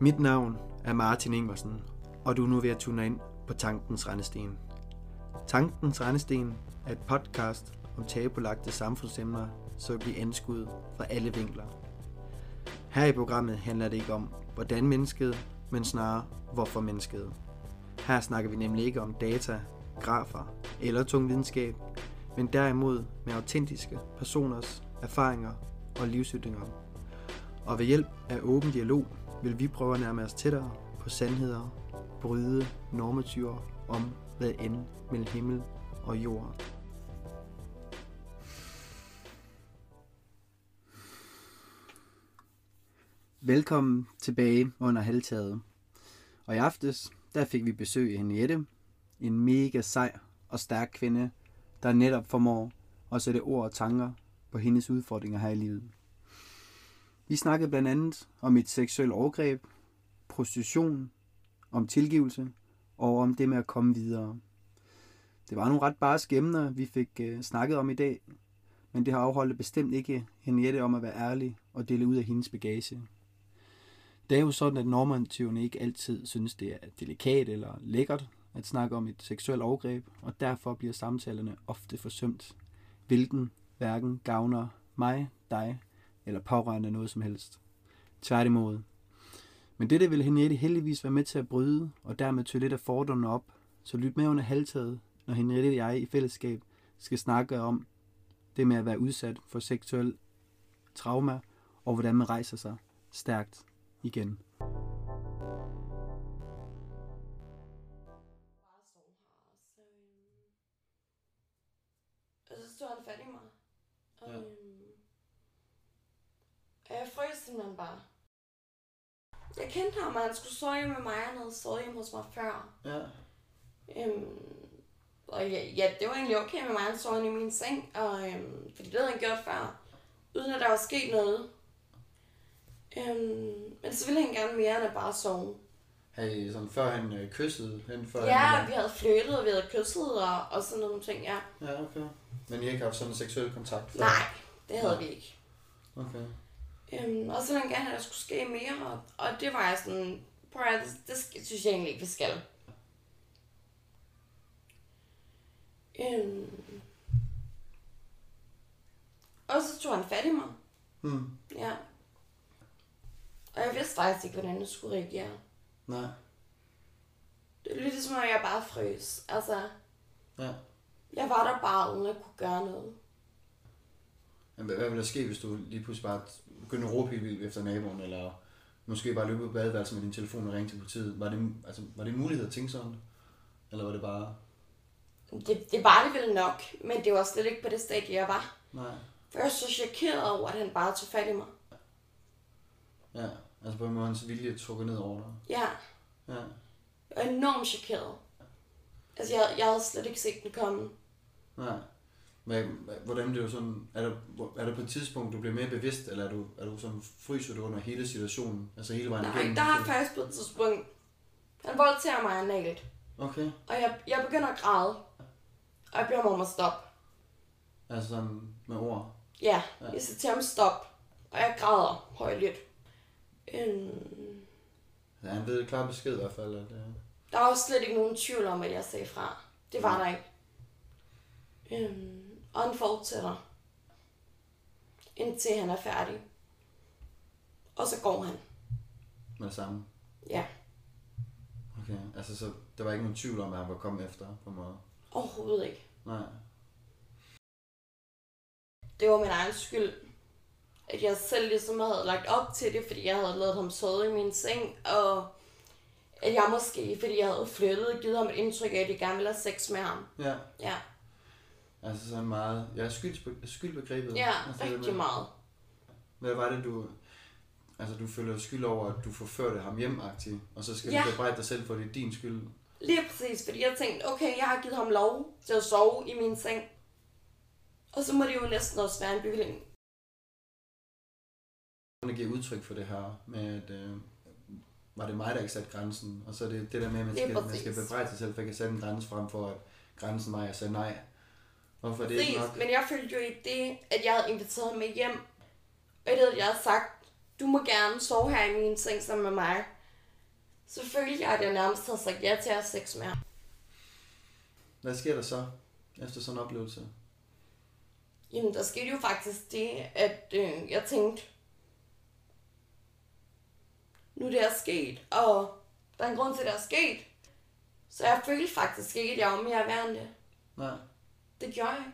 Mit navn er Martin Ingersen, og du er nu ved at tune ind på Tankens Rendesten. Tankens Rendesten er et podcast om tabulagte samfundsemner, så vi bliver anskudt fra alle vinkler. Her i programmet handler det ikke om, hvordan mennesket, men snarere, hvorfor mennesket. Her snakker vi nemlig ikke om data, grafer eller tung videnskab, men derimod med autentiske personers erfaringer og livsytringer. Og ved hjælp af åben dialog vil vi prøve at nærme os tættere på sandheder, bryde normativer om hvad end mellem himmel og jord. Velkommen tilbage under halvtaget. Og i aftes, der fik vi besøg af Henriette, en mega sej og stærk kvinde, der netop formår at sætte ord og tanker på hendes udfordringer her i livet. Vi snakkede blandt andet om et seksuelt overgreb, prostitution, om tilgivelse og om det med at komme videre. Det var nogle ret bare emner, vi fik øh, snakket om i dag, men det har afholdt bestemt ikke Henriette om at være ærlig og dele ud af hendes bagage. Det er jo sådan, at normativerne ikke altid synes, det er delikat eller lækkert at snakke om et seksuelt overgreb, og derfor bliver samtalerne ofte forsømt, hvilken hverken gavner mig, dig eller pårørende noget som helst. Tværtimod. Men dette vil Henriette heldigvis være med til at bryde, og dermed tøge lidt af fordommene op, så lyt med under halvtaget, når Henriette og jeg i fællesskab skal snakke om det med at være udsat for seksuel trauma, og hvordan man rejser sig stærkt igen. Kendte ham, og han skulle sove hjemme med mig. Han havde sovet hjemme hos mig før. Ja. Øhm, og ja, ja, det var egentlig okay med mig. Han sov i min seng, og, øhm, fordi det havde han gjort før. Uden at der var sket noget. Øhm, men så ville han gerne mere end at bare sove. Hey, sådan før han øh, kyssede, hen før Ja, han, vi havde flyttet, og vi havde kysset, og, og sådan nogle ting, ja. Ja, okay. Men I har ikke haft sådan en seksuel kontakt før? Nej, det havde Nej. vi ikke. Okay. Øhm, og så ville han gerne have, at der skulle ske mere, og, og det var jeg sådan, prøv at, det, det synes jeg egentlig ikke, vi skal. Øhm, og så tog han fat i mig, Hmm. ja. Og jeg vidste faktisk ikke, hvordan jeg skulle reagere. Nej. Det er lidt som om, jeg bare frøs. Altså, Ja. jeg var der bare, uden at kunne gøre noget. Men hvad, hvad ville der ske, hvis du lige pludselig bare begyndte at råbe helt vildt efter naboen, eller måske bare løbe ud på badeværelset med din telefon og ringe til politiet? Var det, altså, var det en mulighed at tænke sådan? Eller var det bare... Det, det var det vel nok, men det var slet ikke på det stadie, jeg var. Nej. For jeg var så chokeret over, at han bare tog fat i mig. Ja, altså på en måde hans vilje trukket ned over dig. Ja, Ja. jeg var enormt chokeret. Altså, jeg, jeg havde slet ikke set den komme. Nej. Men hvordan blev du sådan... Er der, er der på et tidspunkt, du bliver mere bevidst, eller er du, er du sådan, fryser du under hele situationen? Altså hele vejen Nej, igennem? der er faktisk på et tidspunkt. Han voldtager mig analt. Okay. Og jeg, jeg begynder at græde. Og jeg beder mig om at stoppe. Altså sådan med ord. Ja, Ja. jeg siger til ham stop. Og jeg græder højlydt. Øhm, Ja, han ved klar besked i hvert fald. At, øh, der var slet ikke nogen tvivl om, at jeg sagde fra. Det var Mm. der ikke. Øhm, og han fortsætter. Indtil han er færdig. Og så går han. med det samme. Ja, Okay, altså så der var ikke nogen tvivl om, at han var kommet efter på en måde. overhovedet ikke. Nej. det var min egen skyld. At jeg selv ligesom havde lagt op til det, fordi jeg havde lavet ham sove i min seng, og at jeg måske, fordi jeg havde flyttet, givet ham et indtryk af, at jeg gerne ville have sex med ham. Ja, Ja, altså sådan meget... Ja, skyldbe- skyldbegrebet. ja altså, rigtig med- meget. Hvad var det, du... Altså, du føler skyld over, at du forførte ham hjem og så skal Ja. du bebrejde dig selv for, at det er din skyld. Lige præcis, fordi jeg tænkte, okay, jeg har givet ham lov til at sove i min seng. Og så må det jo næsten også være en bevilling. Der giver udtryk for det her med, at øh, var det mig, der ikke satte grænsen. Og så er det det der med, at man skal, man skal bebrejde sig selv, for jeg kan sætte en grænse frem for, at grænsen var, at jeg sagde nej. Hvorfor er det Præcis, ikke nok? men jeg følte jo i det, at jeg havde inviteret ham med hjem. Og det, at jeg havde sagt, du må gerne sove her i min seng sammen med mig. så følte jeg, at jeg nærmest havde sagt ja til at have sex med ham. Hvad sker der så efter sådan en oplevelse? Jamen, der skete jo faktisk det, at øh, jeg tænkte, nu det er sket, og der er en grund til, at det er sket. Så jeg følte faktisk ikke, at jeg var mere værd end det. Nej, Det gjorde jeg.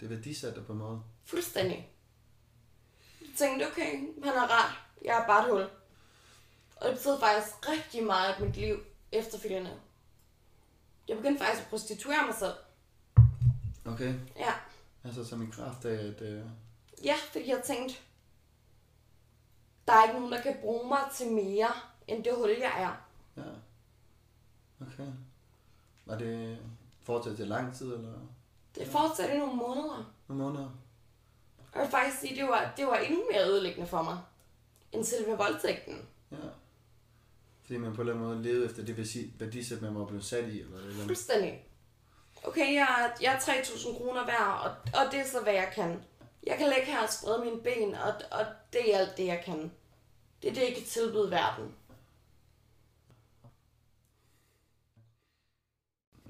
det værdisatte på en måde. Fuldstændig. Jeg tænkte, okay, han er ret. Jeg er bare et hul. Og det betød faktisk rigtig meget af mit liv efterfølgende. Jeg begyndte faktisk at prostituere mig selv. Okay, Ja. altså som en kraft af, at... Øh, Ja, fordi jeg tænkte, der er ikke nogen, der kan bruge mig til mere, end det hul, jeg er. ja. Okay. Var det fortsat til lang tid, eller Det fortsatte i nogle måneder. nogle måneder? Og jeg vil faktisk sige, det var, det var endnu mere ødelæggende for mig, end selve voldtægten. Ja. Fordi man på en eller anden måde levede efter det værdi- værdisæt, man var blevet sat i, eller eller. Fuldstændig. Okay, jeg, jeg er 3.000 kroner værd, og, og det er så, hvad jeg kan. Jeg kan ligge her og sprede mine ben, og, og det er alt det, jeg kan. Det er det, jeg kan tilbyde verden.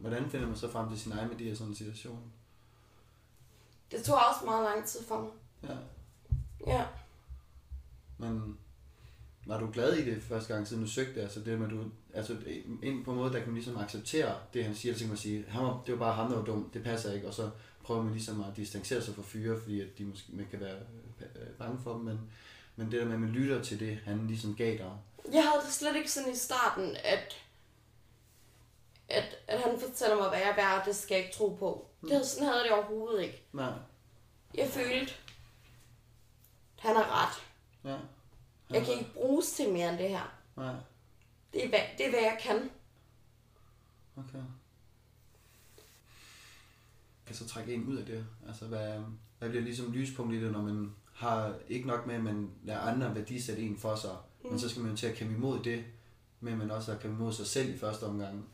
Hvordan finder man så frem til sin egen værdi i sådan en situation? Det tog også meget lang tid for mig. Ja. Ja. Men var du glad i det første gang, siden du søgte? Altså det med, du, altså ind på en måde, der kan man ligesom acceptere det, han siger, så kan man sige, han var, det var bare ham, der var dum, det passer ikke, og så prøver man ligesom at distancere sig fra fyre, fordi at de måske man kan være øh, bange for dem, men, men det der med, at man lytter til det, han ligesom gav dig. Jeg havde det slet ikke sådan i starten, at, at, at han fortæller mig, hvad jeg er værd, det skal jeg ikke tro på. Det havde, sådan havde det overhovedet ikke. Nej, Jeg følte, han har ret. ja. Jeg kan ikke bruges til mere end det her. Nej, Det er, hvad, det er, hvad jeg kan. okay. Kan så trække en ud af det? Altså, hvad, hvad bliver ligesom lyspunkt i det, når man har ikke nok med, at man lader andre værdisætte en for sig, mm. men så skal man jo til at kæmpe imod det, men man også at kæmpe imod sig selv i første omgang.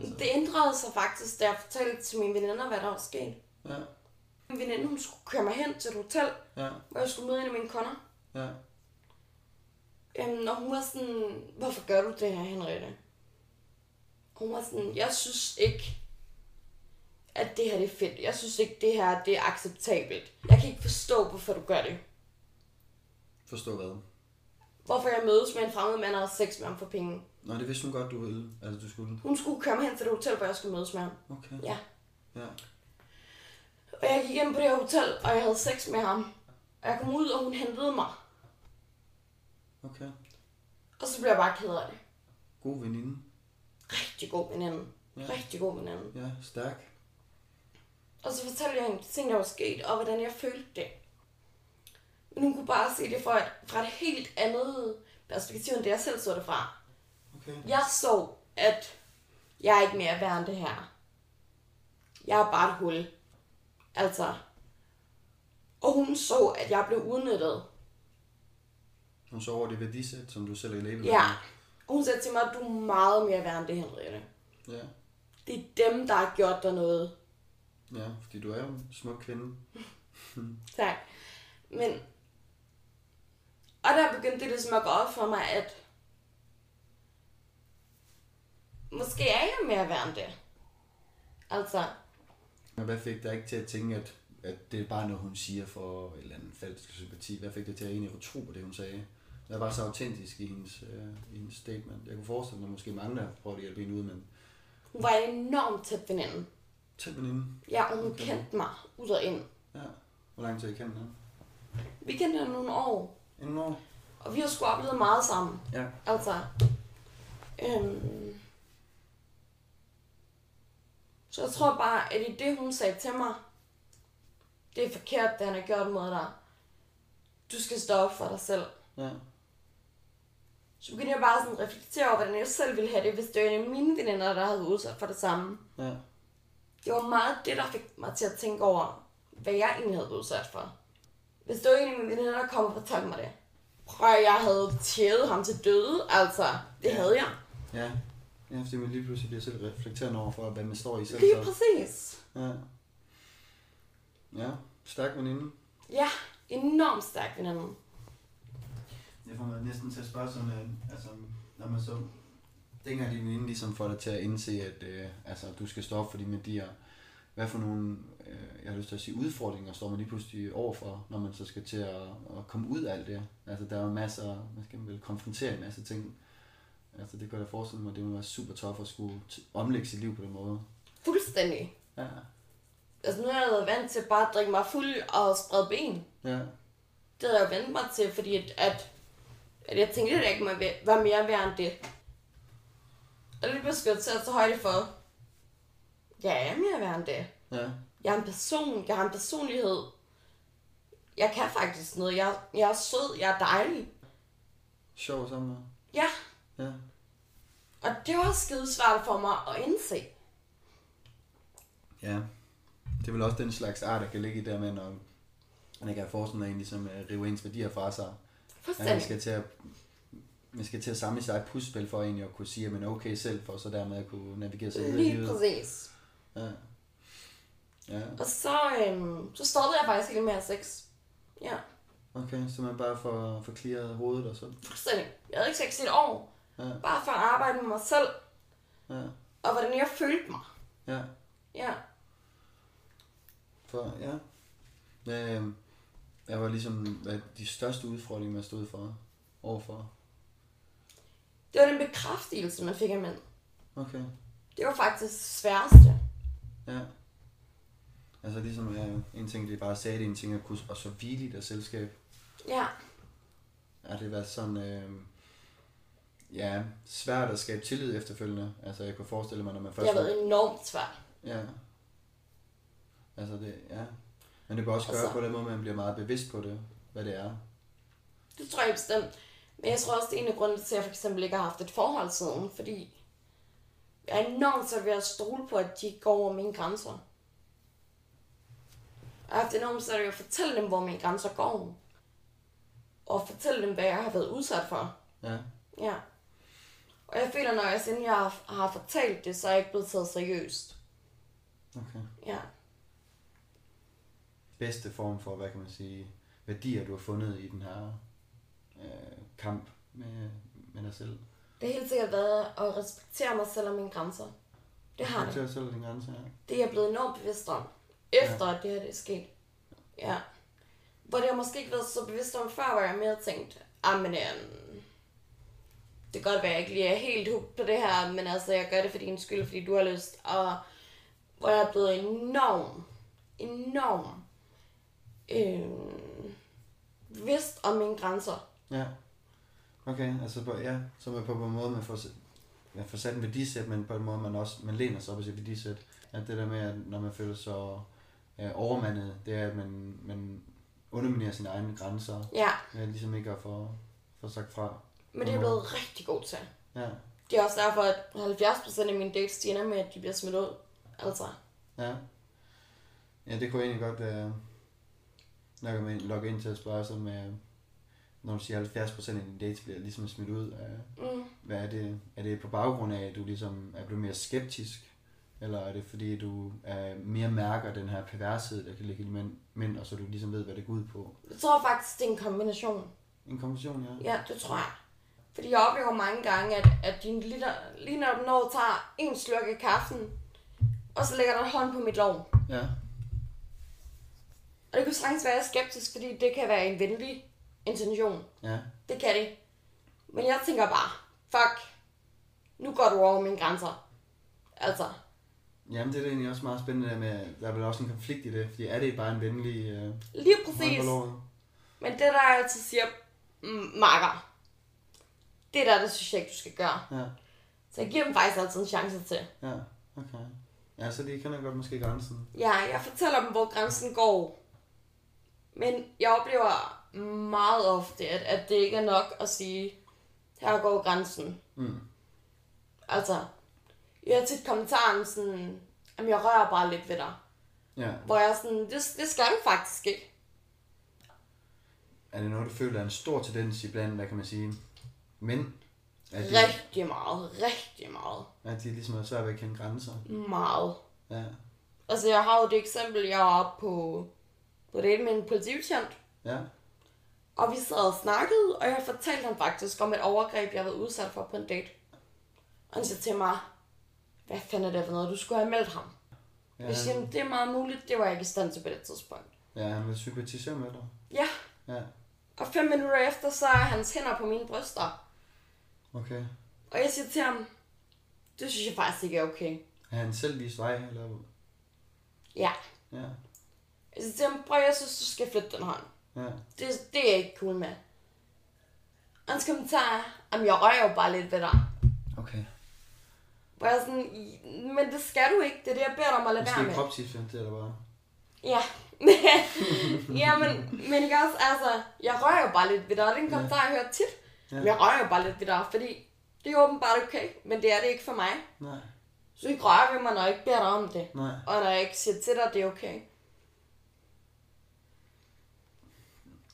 Altså. Det ændrede sig faktisk, da jeg fortalte til mine veninder, hvad der var sket. Ja, Min veninde, hun skulle køre mig hen til et hotel, ja, hvor jeg skulle møde en af mine kunder. ja, Øhm, og hun var sådan, hvorfor gør du det her, Henriette? Hun var sådan, jeg synes ikke, at det her det er fedt. Jeg synes ikke, det her det er acceptabelt. Jeg kan ikke forstå, hvorfor du gør det. forstå hvad. Hvorfor jeg mødes med en fremmed mand og har sex med ham for penge. Nå, det vidste hun godt, du ville. Altså, du skulle. Hun skulle mig hen til det hotel, hvor jeg skulle mødes med ham. Okay. Ja. Ja. Og jeg gik ind på det her hotel, og jeg havde sex med ham. Og jeg kom ud, og hun hentede mig. Okay. Og så blev jeg bare ked af det. God veninde. Rigtig god veninde. Ja. Rigtig god veninde. Ja, stærk. Og så fortalte jeg hende de ting, der var sket, og hvordan jeg følte det. Men hun kunne bare se det fra et, fra et helt andet perspektiv, end det jeg selv så det fra. Okay. Jeg så, at jeg er ikke mere værd end det her. Jeg er bare et hul. Altså. Og hun så, at jeg blev udnyttet. Hun så over det værdisæt, som du selv er labelet. Ja. Og hun sagde til mig, at du er meget mere værd end det, Henriette. Ja. Det er dem, der har gjort dig noget. Ja, fordi du er jo en smuk kvinde. Tak. Men... Og der begyndte det ligesom at gå op for mig, at... Måske er jeg mere værd end det. Altså, Men hvad fik dig ikke til at tænke, at, at det er bare noget, hun siger for en eller anden falsk sympati? Hvad fik dig til at egentlig tro på det, hun sagde? Hvad var så autentisk i hendes, øh, i hendes statement? Jeg kunne forestille mig, at måske mange der prøvede at hjælpe hende ud, men hun var enormt tæt veninde. tæt veninde. Ja, og hun Okay. kendte mig ud og ind. Ja. Hvor lang tid I kendte hende? Vi kendte hende nogle år, År. og vi har sgu oplevet meget sammen. Ja. Altså, øhm, så jeg tror bare, at i det, hun sagde til mig, det er forkert, det han har gjort mod dig. Du skal stå op for dig selv. Ja. Så begyndte jeg bare sådan at reflektere over, hvordan jeg selv ville have det, hvis det var en af mine veninder, der havde udsat for det samme. Ja. Det var meget det, der fik mig til at tænke over, hvad jeg egentlig havde udsat for. Hvis det var en af mine veninder, der kom og fortalte mig det. Prøv, jeg havde tævet ham til døde, altså. Det havde jeg. Ja. Ja, fordi man lige pludselig bliver selv reflekterende over for, hvad man står i selv. Lige præcis. Ja. Ja, stærk veninde. Ja, enormt stærk veninde. Jeg får mig næsten til at spørge sådan, at, altså, når man så, dengang din veninde ligesom får dig til at indse, at øh, altså, du skal stoppe for de medier, hvad for nogle, øh, jeg har lyst til at sige, udfordringer står man lige pludselig overfor, når man så skal til at, at komme ud af alt det. Altså, der er masser, man skal vel konfrontere en masse ting. Altså, det kan jeg da forestille mig, det må være super tough at skulle omlægge sit liv på den måde. Fuldstændig. Ja, Altså nu har jeg været vant til bare at drikke mig fuld og sprede ben. ja, Det havde jeg vendt mig til, fordi at, at, at jeg tænkte, at jeg ikke være mere værd end det. Og det blev til at tage højde for, jeg er mere værd end det. ja, Jeg er en person, jeg har en personlighed. Jeg kan faktisk noget. Jeg, jeg er sød, jeg er dejlig. sjov sammen med. Ja, Ja, og det var skide svært for mig at indse. Ja, det er vel også den slags art, der kan ligge i der med, når man ikke forestille sig en ligesom at rive ens værdier fra sig. At man Fuldstændig. skal til at, man skal til at samle sig et puslespil for egentlig at kunne sige, at man er okay selv, for så dermed at kunne navigere sig videre i Lige livet. præcis. Ja. Ja, Og så, øhm, så stoppede jeg faktisk helt med at have sex. Ja, okay, så man bare får, får clearet hovedet og så. fuldstændig. Jeg havde ikke sex i et år. Ja, Bare for at arbejde med mig selv, ja, og hvordan jeg følte mig. ja, Ja. for, ja. øhm, jeg var ligesom, hvad de største udfordringer, man stod for, overfor. Det var den bekræftelse, man fik af mænd. Okay, Det var faktisk det sværeste. ja. Altså ligesom, ja, en ting det er bare at sige det, en ting at kunne og så hvile i deres selskab. Ja. Har det været sådan, øh, ja, svært at skabe tillid efterfølgende? Altså, jeg kunne forestille mig, når man Det først... har været enormt svært. Ja. Altså, det, ja. Men det kan også gøre Altså- på den måde, at man bliver meget bevidst på det, hvad det er. Det tror jeg bestemt. Men jeg tror også, det er en af grundene til, at jeg for eksempel ikke har haft et forhold siden, fordi jeg er enormt så ved at stole på, at de går over mine grænser. Jeg har haft enormt svært ved at fortælle dem, hvor mine grænser går. Og fortælle dem, hvad jeg har været udsat for. Ja. Ja. Og jeg føler, når jeg siden jeg har, har fortalt det, så er jeg ikke blevet taget seriøst. Okay. Ja. Bedste form for, hvad kan man sige, værdier, du har fundet i den her øh, kamp med, med dig selv. Det har helt sikkert været at respektere mig selv og mine grænser. Det har det. Til dig selv og din grænse, ja. Det er jeg blevet enormt bevidst om, efter at det her det er sket. Ja. Hvor det har måske ikke været så bevidst om før, hvor jeg mere tænkt, ah, men øhm, det kan godt være, at jeg ikke lige er helt hooked på det her, men altså, jeg gør det for din skyld, fordi du har lyst. Og hvor jeg er blevet enormt, enormt øhm, bevidst om mine grænser. Ja. Okay, altså på, ja, så er på, på en måde, man får, ja, får sat en værdisæt, men på en måde, man også man læner sig op af sit værdisæt. At det der med, at når man føler sig ja, overmandet, det er, at man, man underminerer sine egne grænser. Ja, Ja, ligesom ikke at få, få sagt fra. men det er jeg blevet rigtig god til. Ja, Det er også derfor, at 70% af mine dates de ender med, at de bliver smidt ud. Altså, ja. Ja, det kunne egentlig godt når jeg kan logge ind til at spørge sig med, når du siger 70% af dine dates bliver ligesom smidt ud af, mm, Hvad er det? Er det på baggrund af, at du ligesom er blevet mere skeptisk? Eller er det fordi, du er mere mærker den her pervershed, der kan ligge i mænd, mænd, og så du ligesom ved, hvad det går ud på? jeg tror faktisk, det er en kombination. En kombination, ja. Ja, det tror jeg. Fordi jeg oplever mange gange, at, at din lige, lige når du når tager en slurk af kaffen, og så lægger der en hånd på mit lov. Ja, Og det kan sagtens være, skeptisk, fordi det kan være en venlig intention. ja, Det kan det. Men jeg tænker bare, fuck, nu går du over mine grænser. Altså, Jamen, det er egentlig også meget spændende der med, der er vel også en konflikt i det, fordi er det bare en venlig øh, lige præcis. Men det der jeg altid siger, mm, makker, det der, det synes jeg ikke, du skal gøre. Ja, Så jeg giver dem faktisk altid en chance til. ja, okay. Ja, så de kender godt måske grænsen. Ja, jeg fortæller dem, hvor grænsen går. Men jeg oplever meget ofte, at, at det ikke er nok at sige, her går grænsen. Mm. Altså, jeg har tit kommentaren sådan, at jeg rører bare lidt ved dig. Ja, Hvor jeg er sådan, det, det skal du faktisk ikke. er det noget, du føler er en stor tendens i blandt, hvad kan man sige, mænd? At de, Rigtig meget, rigtig meget. at de ligesom er svært ved at kende grænser? Meget. Ja, Altså, jeg har jo det eksempel, jeg var oppe på, på date med en politibetjent. ja, Og vi sad og snakkede, og jeg fortalte ham faktisk om et overgreb, jeg havde udsat for på en date. Og han siger til mig, hvad fanden er det for noget, du skulle have meldt ham. Ja, Jeg siger, "Men det er meget muligt, det var jeg ikke i stand til på det tidspunkt. ja han vil sympatisere med dig. Ja, Ja, og fem minutter efter, så er hans hænder på mine bryster. okay. Og jeg siger til ham, det synes jeg faktisk ikke er okay. Har han selv vist vej, eller? Ja. Ja, Jeg siger til ham, prøv jeg synes, du skal flytte den hånd. ja. Det, det er jeg ikke cool med. Hans kommentar er, jeg rører jo bare lidt ved dig. Okay. Hvor jeg er sådan, "I- men det skal du ikke, det er det, jeg beder dig om at lade være Måske med. kropstidsfilm eller bare? Ja. ja, men, men ikke også, altså, jeg rører jo bare lidt ved dig, og det er en kommentar, jeg hører tit. Ja. Men jeg rører jo bare lidt ved dig, fordi det er åbenbart okay, men det er det ikke for mig. Nej, Så ikke rører ved mig, når jeg ikke beder dig om det. nej. Og når jeg ikke siger til dig, det er okay.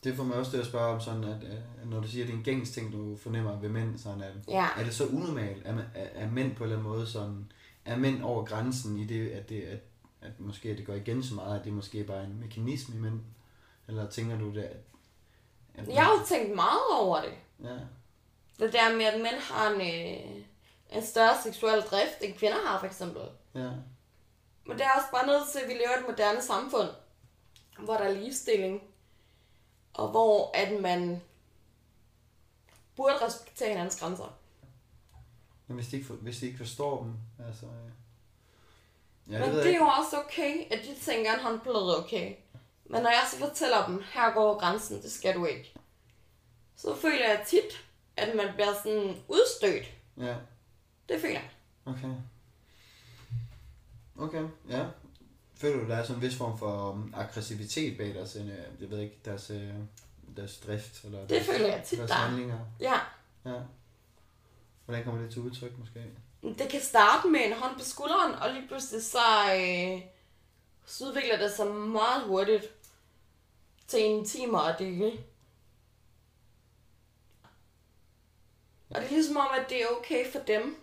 Det får mig også til at spørge om sådan, at, at når du siger, at det er en gængs ting, du fornemmer ved mænd, sådan at, Ja. er det så unormalt? Er, er, er mænd på en eller anden måde sådan, er mænd over grænsen i det, at det, at, at måske at det går igen så meget, at det måske bare er en mekanisme i mænd? Eller tænker du det, at, at Jeg har jo tænkt meget over det. Ja, Det der med, at mænd har en, øh, en større seksuel drift, end kvinder har, for eksempel. ja, Men det er også bare nødt til, at vi lever i et moderne samfund, hvor der er ligestilling, og hvor at man burde respektere hinandens grænser. men hvis de ikke, for, hvis de ikke forstår dem, altså... øh, Ja, Men det er jo også okay, at de tænker, at en håndplade er okay. Men når jeg så fortæller dem, her går grænsen, det skal du ikke. Så føler jeg tit, at man bliver sådan udstødt. Ja, Det føler jeg. okay. Okay, ja. Føler du, der er sådan en vis form for um, aggressivitet bag deres, øh, jeg ved ikke, deres, øh, deres drift? Eller deres, føler jeg tit, deres der er. handlinger? Ja. Ja. Hvordan kommer det til udtryk, måske? Det kan starte med en hånd på skulderen, og lige pludselig så, øh, så udvikler det sig meget hurtigt til en time og dele. Og det er ligesom om, at det er okay for dem.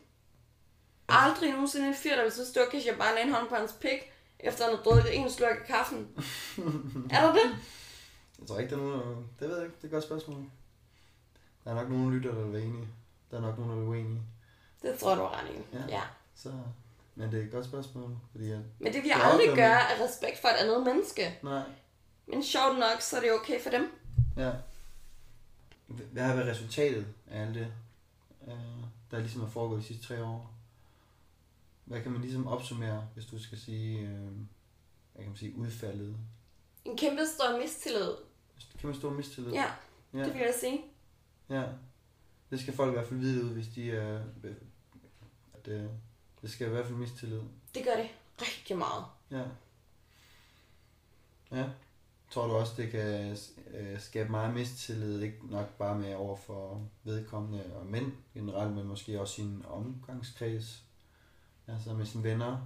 Aldrig nogensinde en fyr, der vil synes, det okay, hvis jeg bare en hånd på hans pik, efter han har drukket en slurk af kaffen. er der det? Jeg tror ikke, der er nogen, der... Det ved jeg ikke, det er et godt spørgsmål. Der er nok nogen lytter, der vil være enige. Der er nok nogen, der vil være uenige. Det tror du ret i. Ja. Ja. Så... Men det er et godt spørgsmål, fordi at... Men det vil Jeg aldrig gøre af respekt for et andet menneske. Nej, Men sjovt nok, så er det okay for dem. ja. Hvad har været resultatet af alt det, øh, der ligesom er foregået de sidste tre år? Hvad kan man ligesom opsummere, hvis du skal sige, øh, hvad kan man sige, udfaldet? En kæmpe stor mistillid. Kan man stå mistillid? Ja, ja. det vil jeg sige. Ja. Det skal folk i hvert fald vide ud, hvis de er... At, øh, det skal i hvert fald mistillid. Det gør det rigtig meget. Ja. Ja. Tror du også, det kan øh, skabe meget mistillid, ikke nok bare med over for vedkommende og mænd generelt, men måske også sin omgangskreds, altså med sine venner,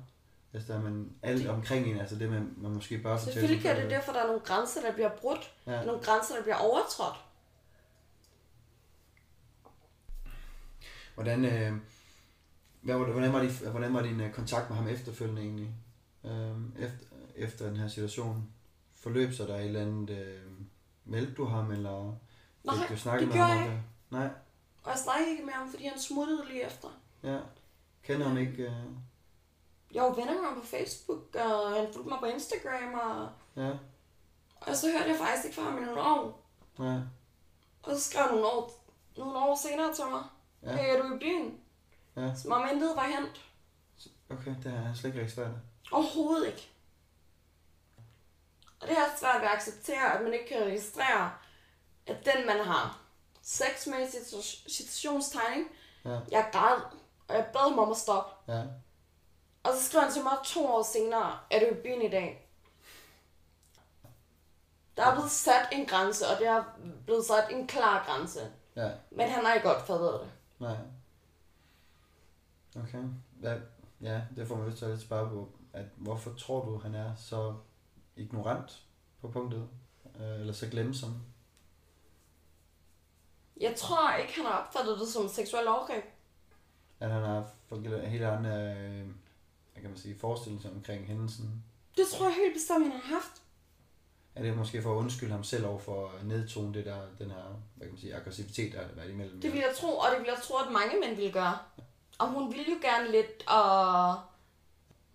hvis der er man alt omkring en, altså det man, man måske bare fortæller. Selvfølgelig kan det derfor, der er nogle grænser, der bliver brudt. Ja. Der er nogle grænser, der bliver overtrådt. Hvordan, øh, hvad var det, hvordan, var din, hvordan var din øh, kontakt med ham efterfølgende egentlig? Øh, efter, efter den her situation? Forløb sig der et eller andet, øh, meldte du ham, eller Nej, du snakket det med ham gjorde om jeg? Nej, Og jeg snakkede ikke med ham, fordi han smuttede lige efter. ja. Kender ham ikke? Øh, Jeg var venner med ham på Facebook, og han fulgte mig på Instagram, og, ja, og så hørte jeg faktisk ikke fra ham i nogle år. nej, Og så skrev han nogle år, nogle år senere til mig, Ja. ja. hey, er du i byen? ja. Som om intet var hent. Okay, det har jeg slet ikke registreret. Overhovedet ikke. Og det er svært ved at acceptere, at man ikke kan registrere, at den man har sex med i situ- situationstegning, Ja, jeg græd, og jeg bad ham om at stoppe. ja, Og så skrev han til mig to år senere, er du i byen i dag? Der er blevet sat en grænse, og det er blevet sat en klar grænse. ja, Men han har ikke opfattet det. nej. Okay, hvad, ja, det får mig lyst til at spørge på, at hvorfor tror du, han er så ignorant på punktet? Øh, eller så glemsom? Jeg tror ikke, han har opfattet det som seksuel overgreb. At han har helt andre, øh, hvad kan man sige, forestillinger omkring hændelsen. Det tror jeg helt bestemt, han har haft. er det måske for at undskylde ham selv over for at nedtone det der, den her, hvad kan man sige, aggressivitet, der har været imellem. Det vil jeg tro, og det vil jeg tro, at mange mænd vil gøre. Og hun ville jo gerne lidt, og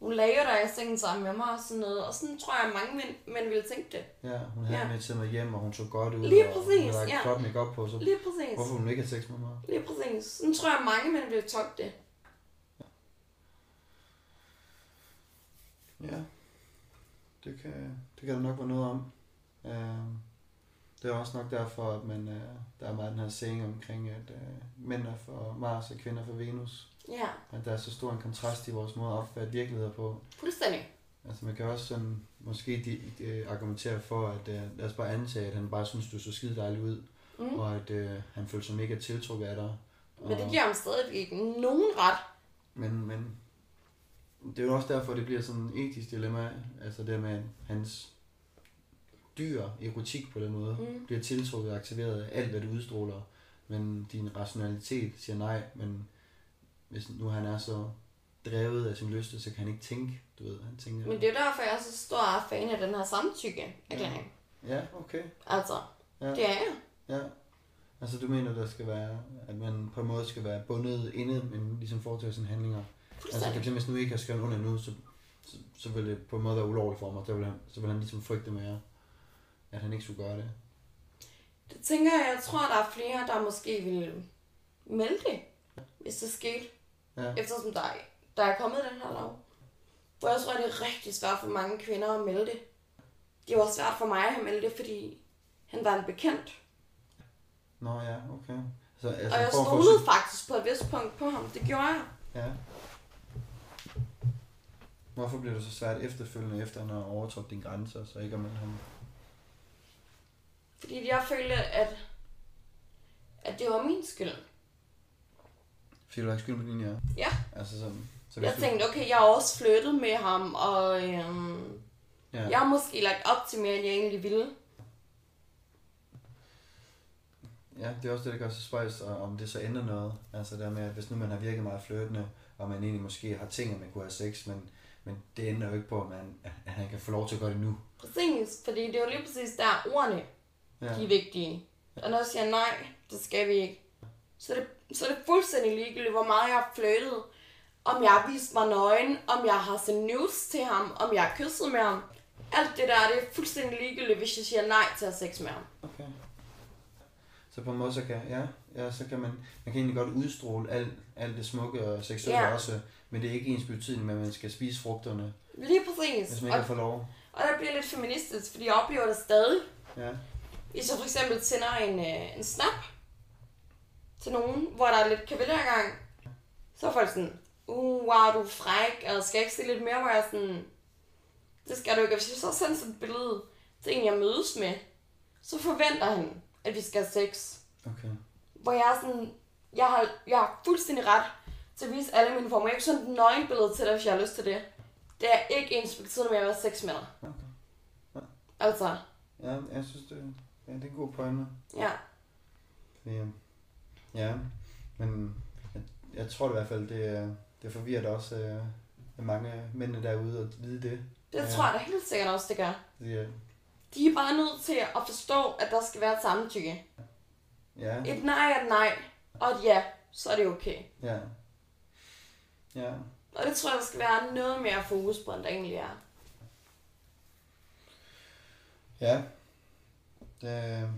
hun lagde der i sengen sammen med mig og sådan noget. Og sådan tror jeg, at mange mænd, mænd ville tænke det. Ja, hun havde Ja. med til mig hjem, og hun så godt ud, Lige og præcis, hun havde ja. flot make på, så Lige præcis. hvorfor hun ikke have sex med mig? Lige præcis. Sådan tror jeg, at mange mænd ville tolke det. Ja, det kan, det kan der nok være noget om. Uh, det er også nok derfor, at man, uh, der er meget den her saying omkring, at uh, mænd er for Mars og kvinder for Venus. Ja, At der er så stor en kontrast i vores måde at opfatte virkeligheder på. fuldstændig. Altså man kan også sådan, måske de, de argumentere for, at uh, lad os bare antage, at han bare synes, du så skide dejlig ud, Mm. og at uh, han føler sig mega tiltrukket af dig. Men det giver ham stadig ikke nogen ret. Men, men det er jo også derfor, det bliver sådan en etisk dilemma, altså det med hans dyr erotik på den måde, mm. bliver tiltrukket og aktiveret af alt, hvad du udstråler, men din rationalitet siger nej, men hvis nu han er så drevet af sin lyst, så kan han ikke tænke, du ved, han tænker, Men det er derfor, jeg er så stor fan af den her samtykke erklæring. ja, okay, Altså, ja, det er jeg. ja. Altså du mener, der skal være, at man på en måde skal være bundet inde, men ligesom foretage sine handlinger. Altså for hvis nu ikke har skrevet under nu, så, så, så vil det på en måde være ulovligt for mig. Så vil han, så vil han ligesom frygte mere, at han ikke skulle gøre det. Det tænker jeg, jeg tror, der er flere, der måske vil melde det, hvis det skete. Ja, Eftersom der, er- der er kommet den her lov. Hvor jeg tror, det er rigtig svært for mange kvinder at melde det. Det var svært for mig at melde det, fordi han var en bekendt. nå ja, okay. Så, altså, og jeg form for- stolede faktisk på et vist punkt på ham. Det gjorde jeg. Ja. Hvorfor bliver det så svært efterfølgende, efter han har overtrådt dine grænser, så ikke at melde ham? Fordi jeg følte, at, at det var min skyld. Fordi du har ikke skyld på din ja. Ja. Altså, så, så Jeg tænkte, okay, jeg har også flyttet med ham, og øhm, ja. jeg har måske lagt op til mere, end jeg egentlig ville. Ja, det er også det, der gør sig spøjs, om det så ændrer noget. Altså der med, at hvis nu man har virket meget flirtende, og man egentlig måske har ting, at man kunne have sex, men, men det ændrer jo ikke på, at, man, at han kan få lov til at gøre det nu. Præcis, fordi det er jo lige præcis der, ordene Ja, de er vigtige. Og når jeg siger nej, det skal vi ikke, så er det, så er det fuldstændig ligegyldigt, hvor meget jeg har flyttet. Om jeg har vist mig nøgen, om jeg har sendt news til ham, om jeg har kysset med ham. Alt det der, det er fuldstændig ligegyldigt, hvis jeg siger nej til at have sex med ham. okay. Så på en måde, så kan, ja, ja, så kan man, man kan egentlig godt udstråle alt, alt det smukke og seksuelle Ja. også, men det er ikke ens betydning med, at man skal spise frugterne, Lige præcis. hvis man Og, ikke har fået lov. og der bliver lidt feministisk, fordi jeg oplever det stadig. Ja, Hvis jeg for eksempel sender en, øh, en snap til nogen, hvor der er lidt kavaliergang, så er folk sådan, uh, wow, du er fræk, og skal jeg ikke se lidt mere, hvor jeg er sådan, det skal du ikke. Hvis jeg så sender sådan et billede til en, jeg mødes med, så forventer han, at vi skal have sex. okay. Hvor jeg er sådan, jeg har, jeg har fuldstændig ret til at vise alle mine former. Jeg kan sådan et nøgenbillede til dig, hvis jeg har lyst til det. Det er ikke ens betydende med at være sex med dig. okay. Altså, Ja, jeg synes, det, ja, det er en god pointe. ja. Øh, ja, men jeg, jeg tror i hvert fald, det, er- det forvirrer da også øh, mange mænd derude at vide det. Det Ja. tror jeg da helt sikkert også, det gør. Øh, De er bare nødt til at forstå, at der skal være et samtykke. ja, Et nej er et nej, og et ja, så er det okay. ja, ja, Og det tror jeg, der skal være noget mere fokus på, end der egentlig er. ja. Det,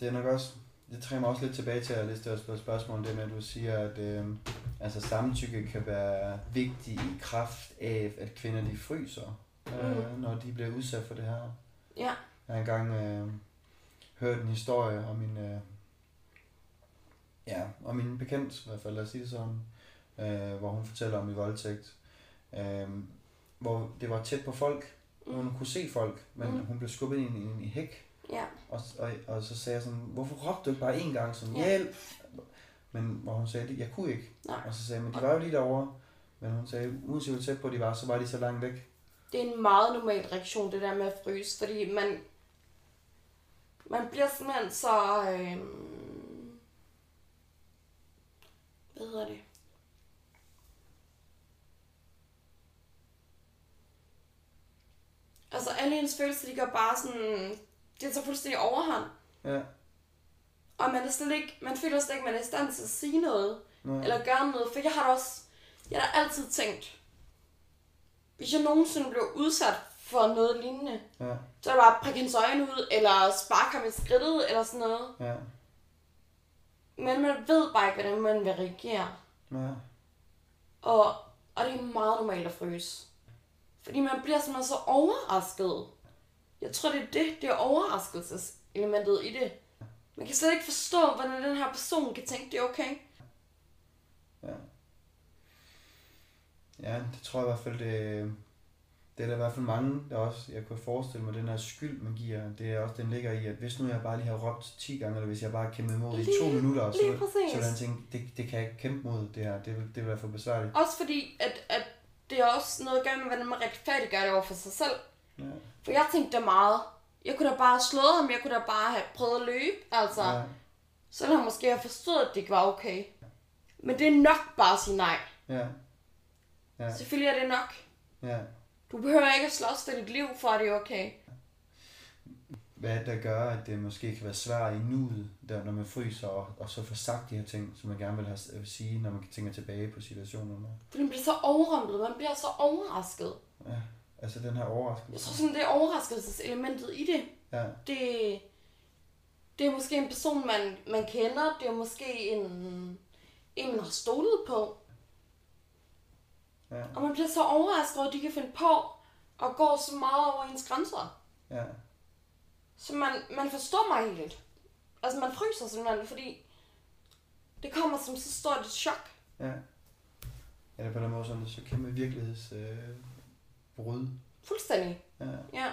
det er nok også, det trænger mig også lidt tilbage til at læse det også spørgsmål, det med, at du siger, at øh, altså, samtykke kan være vigtig i kraft af, at kvinder de fryser, øh, når de bliver udsat for det her. Ja, Jeg har engang øh, hørt en historie om min, øh, ja, om min bekendt, i hvert fald, lad os sige det sådan, øh, hvor hun fortæller om i voldtægt, øh, hvor det var tæt på folk, hvor hun kunne se folk, men Mm. hun blev skubbet ind i en i hæk, ja, og, og, og så sagde jeg sådan, hvorfor råbte du ikke bare én gang, sådan, Ja. hjælp, men hvor hun sagde, jeg kunne ikke, nej. og så sagde jeg, men de var jo lige derovre, men hun sagde, uanset hvor tæt på de var, så var de så langt væk. Det er en meget normal reaktion, det der med at fryse, fordi man, man bliver simpelthen så... Øh, hvad hedder det? Altså alle ens følelser, de går bare sådan, det tager fuldstændig overhånd. Ja. Og man er slet ikke, man føler slet ikke, man er i stand til at sige noget, Nej. eller gøre noget. For jeg har da også, jeg har altid tænkt, hvis jeg nogensinde blev udsat for noget lignende, Ja. så er det bare at prikke hans øjne ud, eller sparke ham i skridtet, eller sådan noget. Ja. Men man ved bare ikke, hvordan man vil reagere. Ja. Og, og det er meget normalt at fryse. Fordi man bliver simpelthen så overrasket. Jeg tror, det er det, det er overraskelseselementet i det. Man kan slet ikke forstå, hvordan den her person kan tænke, det er okay. Ja. Ja, det tror jeg i hvert fald, det, det er der i hvert fald mange, der også, jeg kunne forestille mig, den her skyld, man giver, det er også, den ligger i, at hvis nu jeg bare lige har råbt 10 gange, eller hvis jeg bare har kæmpet imod i to Lige- minutter, så, lige så vil han tænke, det, det kan jeg ikke kæmpe mod det her, det vil, det vil være for besværligt. Også fordi, at, at det er også noget at gøre med, hvordan man retfærdiggør det over for sig selv. Ja. For jeg tænkte da meget, jeg kunne da bare have slået ham, jeg kunne da bare have prøvet at løbe, altså. Ja, han måske have forstået, at det ikke var okay. Men det er nok bare at sige nej. ja, ja, Selvfølgelig er det nok. ja. Du behøver ikke at slås for dit liv, for at det er okay. Hvad er der gør, at det måske kan være svært i nuet, der, når man fryser, og, og så får sagt de her ting, som man gerne vil have, vil sige, når man tænker tilbage på situationerne? For man bliver så overrumplet, man bliver så overrasket. Ja, altså den her Jeg overraskelse. tror sådan, det er overraskelseselementet i det. Ja, Det, det er måske en person, man, man kender. Det er måske en, en, man har stolet på. ja, Og man bliver så overrasket over, at de kan finde på at gå så meget over ens grænser. ja. Så man, man forstår mig helt. Altså man fryser simpelthen, fordi det kommer som så stort et chok. Ja. Ja, det er på den måde sådan, så kæmpe virkeligheds øh, brud. Fuldstændig. Ja. Ja.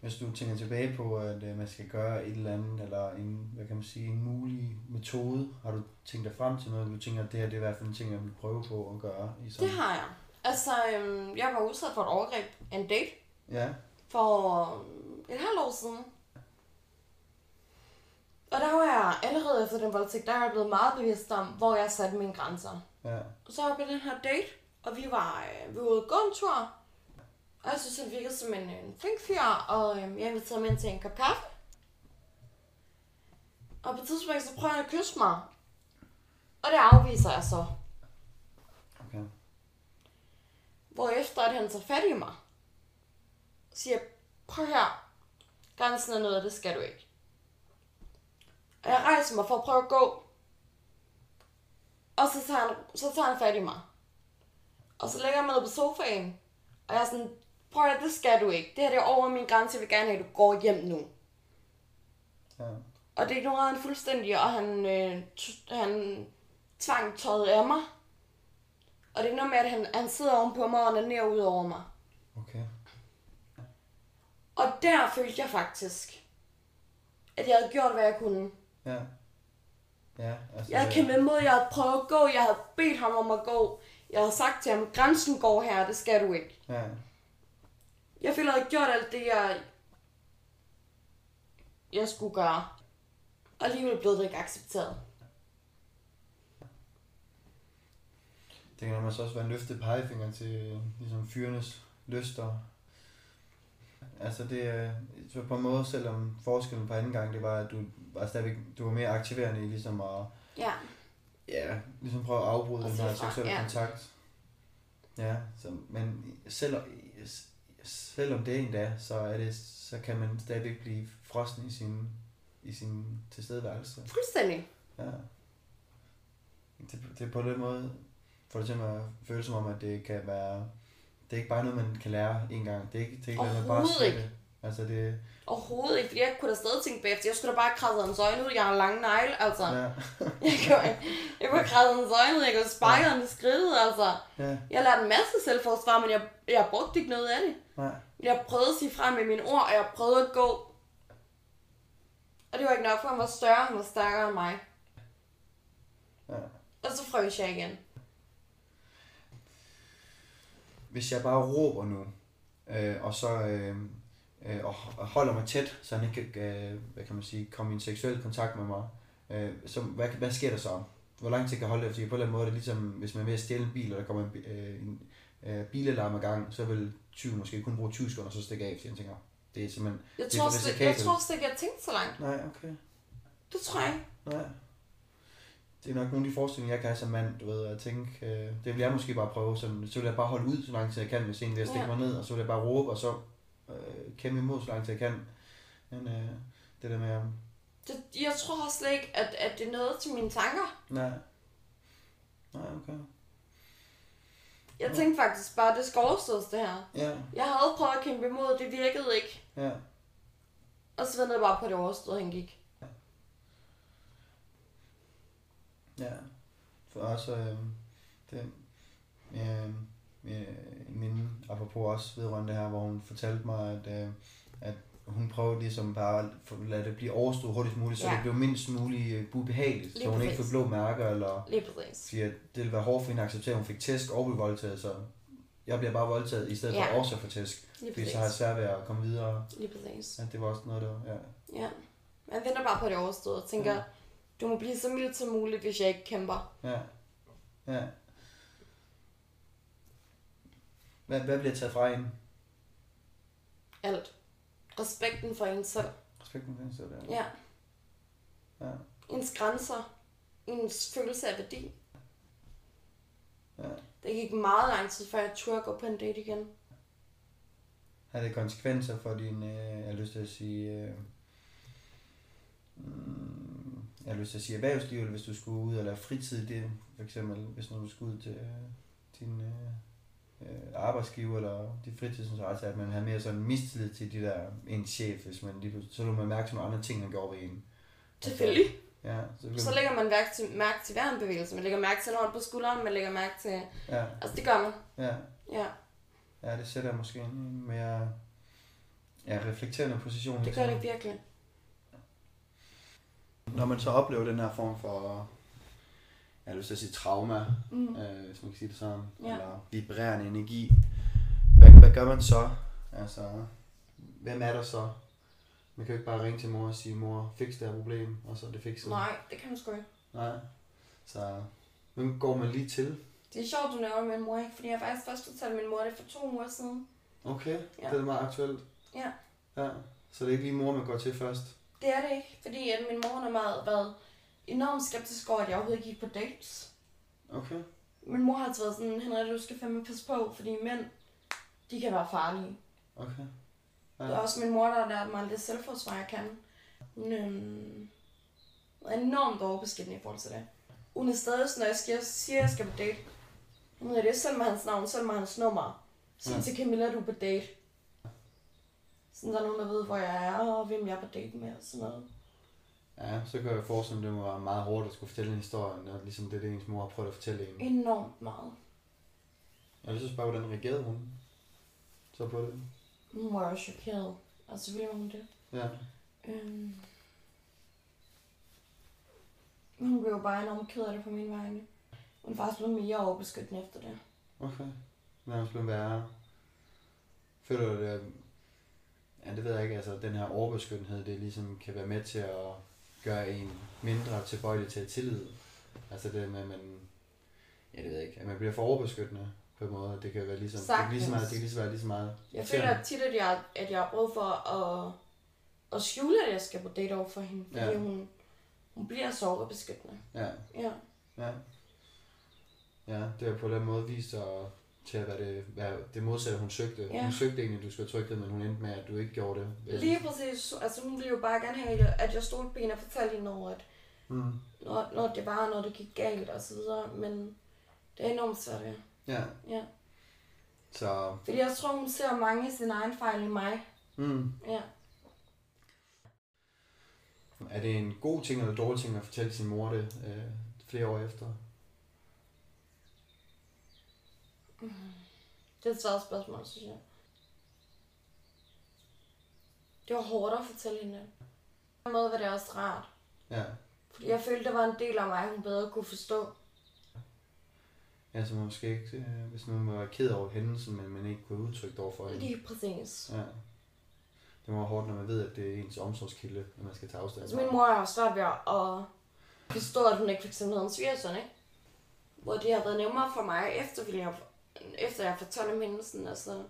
Hvis du tænker tilbage på, at øh, man skal gøre et eller andet, eller en, hvad kan man sige, en mulig metode, har du tænkt dig frem til noget, du tænker, at det her det er i hvert fald en ting, jeg vil prøve på at gøre i sådan? Det har jeg. Altså, øhm, jeg var udsat for et overgreb af en date Ja, for øhm, et halvt år siden. Og der var jeg allerede efter den voldtægt, der er jeg blevet meget bevidst om, hvor jeg satte mine grænser. ja, Og så var jeg på den her date, og vi var, øh, vi var ude at gå en tur. Og jeg synes, han virkede som en, en flink fyr, og øh, jeg inviterede ham ind til en kop kaffe. Og på et tidspunkt, så prøver han at kysse mig. Og det afviser jeg så. okay. Hvor efter at han tager fat i mig. Og siger, prøv her. Grænsen er noget, det skal du ikke. Og jeg rejser mig for at prøve at gå. Og så tager han, så tager han fat i mig. Og så lægger jeg mig ned på sofaen. Og jeg er sådan, prøv at det skal du ikke. Det her det er over min grænse. Jeg vil gerne have, at du går hjem nu. Ja, Og det ignorerede han fuldstændig, og han, øh, han tvang tøjet af mig. Og det er noget med, at han, han sidder ovenpå mig og onanerer ud over mig. okay. Og der følte jeg faktisk, at jeg havde gjort, hvad jeg kunne. Ja. Ja, altså... Jeg havde kæmpet imod, jeg havde prøvet at gå, jeg havde bedt ham om at gå. Jeg havde sagt til ham, grænsen går her, det skal du ikke. Ja, Jeg føler, jeg havde gjort alt det, jeg, jeg skulle gøre. Og alligevel blev det ikke accepteret. det kan også også være en løftet pegefinger til ligesom fyrenes lyster. Altså det er så på en måde, selvom forskellen på anden gang, det var, at du var stadigvæk, du var mere aktiverende i ligesom at, Ja, ja, ligesom prøve at afbryde den fra, seksuelle ja. kontakt. Ja, så, men selvom, selvom det endda, så, er det, så kan man stadigvæk blive frossen i sin, i sin tilstedeværelse. fuldstændig. Ja. Det, det er på den måde, for det til at føle som om, at det kan være, det er ikke bare noget, man kan lære en gang. Det er ikke, det er ikke noget, man bare skal. Altså det, Overhovedet ikke, fordi jeg kunne da stadig tænke bagefter, jeg skulle da bare have kradset hans øjne ud, jeg har lange negle, altså. ja, Jeg kunne, jeg kunne have kradset hans øjne ud, jeg kunne have sparket ham i skridtet, altså. ja, Jeg har lært en masse selvforsvar, men jeg, jeg brugte ikke noget af det. nej, Jeg prøvede at sige frem med mine ord, og jeg prøvede at gå. Og det var ikke nok, for han var større, han var stærkere end mig. ja. Og så frøs jeg igen. Hvis jeg bare råber nu, øh, og så øh, øh, og holder mig tæt, så han ikke kan, øh, hvad kan man sige, komme i en seksuel kontakt med mig, øh, så hvad, hvad sker der så? Hvor lang tid kan jeg holde det? Fordi på en eller anden måde er det ligesom, hvis man er ved at stjæle en bil, og der kommer en, øh, en, øh, bilalarm i gang, så vil 20 måske kun bruge 20 sekunder, og så stikke af, fordi han tænker, det er simpelthen... Jeg det er tror, for slet, jeg tror slet ikke, jeg tænkte så langt. Nej, okay. Det tror jeg ikke. Nej. Det er nok nogle af de forestillinger, jeg kan have som mand, du ved, at tænke, øh, det vil jeg måske bare prøve, sådan, så vil jeg bare holde ud, så lang tid jeg kan, hvis en vil stikke Ja. mig ned, og så vil jeg bare råbe, og så øh, kæmpe imod, så lang tid jeg kan. Men øh, det der med, Det, jeg tror slet ikke, at, at det er noget til mine tanker. nej, nej, okay. Jeg tænkte faktisk bare, at det skal overstås det her. Ja, Jeg havde prøvet at kæmpe imod, det virkede ikke. ja, Og så ventede jeg bare på, at det overstod, han gik. ja. For også, øh, det, øh, øh, min, apropos også vedrørende det her, hvor hun fortalte mig, at, øh, at hun prøvede ligesom bare at lade det blive overstået hurtigst muligt, så Ja. det blev mindst muligt øh, ubehageligt, så hun ikke fik blå mærker, eller at det ville være hårdt for hende at acceptere, at hun fik tæsk og blev voldtaget, så jeg bliver bare voldtaget, i stedet for Ja. at også få tæsk, fordi så har jeg svært ved at komme videre. Lige præcis. Ja, det var også noget, der ja. Ja. Man venter bare på, det overstod og tænker, Ja. du må blive så mild som muligt, hvis jeg ikke kæmper. Ja. Ja. Hvad, hvad bliver taget fra hende? Alt. Respekten for en selv. Respekten for hende selv, ja. Ja. Ja. Ens grænser. Ens følelse af værdi. ja. Det gik meget lang tid, før jeg turde gå på en date igen. Har det konsekvenser for din, øh, jeg har lyst til at sige, øh, mm, jeg har lyst til at sige erhvervsliv, eller hvis du skulle ud og lave fritid, det for eksempel, hvis nu du skulle ud til øh, din øh, arbejdsgiver eller dit fritidsinteresse, at man har mere sådan mistillid til de der, en chef, hvis man lige pludselig, så vil man mærke sådan nogle andre ting, man går ved en. Selvfølgelig. Ja, så, bliver Så man, lægger man mærke til, mærke til hver en bevægelse. Man lægger mærke til hånd på skulderen, man lægger mærke til... ja, Altså, det gør man. ja, Ja, ja, det sætter måske en, en mere ja, reflekterende position. det gør det virkelig. Når man så oplever den her form for, jeg har lyst til at sige trauma, Mm. øh, hvis man kan sige det sådan, Ja. eller vibrerende energi, hvad, hvad gør man så? Altså, hvem er der så? Man kan jo ikke bare ringe til mor og sige, mor, fix det her problem, og så er det fikset. Nej, det kan du sgu ikke. Nej. Så, hvem går man lige til? Det er sjovt, du nævner min mor, ikke? Fordi jeg har faktisk først fortalte min mor det for to uger siden. Okay, Ja. det er meget aktuelt. Ja. Ja, så det er ikke lige mor, man går til først. Det er det ikke, fordi at min mor har meget været enormt skeptisk over, at jeg overhovedet gik på dates. Okay. Min mor har altid været sådan, Henriette, du skal fandme passe på, fordi mænd, de kan være farlige. Okay. Ja. Det er også min mor, der har lært mig alt det selvforsvar, jeg kan. Hun øhm, er enormt overbeskyttende i forhold til det. Hun er stadig sådan, når jeg siger, siger, jeg skal på date. Hun er det selv med hans navn, selv med hans nummer. Sig Ja. til Camilla, du er på date. Sådan der er nogen, der ved, hvor jeg er, og hvem jeg er på date med, og sådan noget. Ja, så kan jeg forestille mig, at det være meget hårdt at skulle fortælle en historie, når ligesom det er det, ens mor har prøvet at fortælle en. Enormt meget. Jeg vil så spørge, hvordan reagerede hun så på det? Hun var jo chokeret. Altså, selvfølgelig var hun det. Ja. Øhm. Hun blev jo bare enormt ked af det på min vegne. Hun er faktisk blevet mere overbeskyttende efter det. Okay. Nærmest blevet værre. Føler du det, ja, det ved jeg ikke, altså den her overbeskyttenhed, det ligesom kan være med til at gøre en mindre tilbøjelig til at tillide. Altså det med, at man, ja det ved jeg ikke, at man bliver for overbeskyttende på en måde. Det kan være ligesom, det kan lige så meget, det kan lige så være lige så meget. Jeg føler tit, at jeg, at jeg har brug for at, at skjule, at jeg skal på date over for hende. Fordi Ja. hun, hun bliver så overbeskyttende. Ja, Ja. ja. Ja, det har på den måde vist sig til at være det, være det modsatte, hun søgte. Ja. Hun søgte egentlig, at du skulle have trykket, men hun endte med, at du ikke gjorde det. Lige præcis. Altså, hun ville jo bare gerne have, at jeg stod på hende og fortalte hende over, at Mm. når, når det var, når det gik galt og så videre. Men det er enormt svært, ja. Ja, ja. så... Fordi jeg tror, hun ser mange af sine egne fejl i mig. Mm. Ja. Er det en god ting eller dårlig ting at fortælle sin mor det øh, flere år efter? Det er et svært spørgsmål, synes jeg. Det var hårdt at fortælle hende. det. På en måde var det også rart. Ja. Fordi jeg følte, der var en del af mig, hun bedre kunne forstå. Ja, så måske ikke, øh, hvis man var ked over hændelsen, men man ikke kunne udtrykke det over for hende. Lige præcis. Ja. Det være hårdt, når man ved, at det er ens omsorgskilde, når man skal tage afstand. Altså min mor har svært ved at forstå, at hun ikke fik sendt noget om svigersøn, ikke? Hvor det har været nemmere for mig efterfølgende at efter jeg har fortalt om hændelsen, og så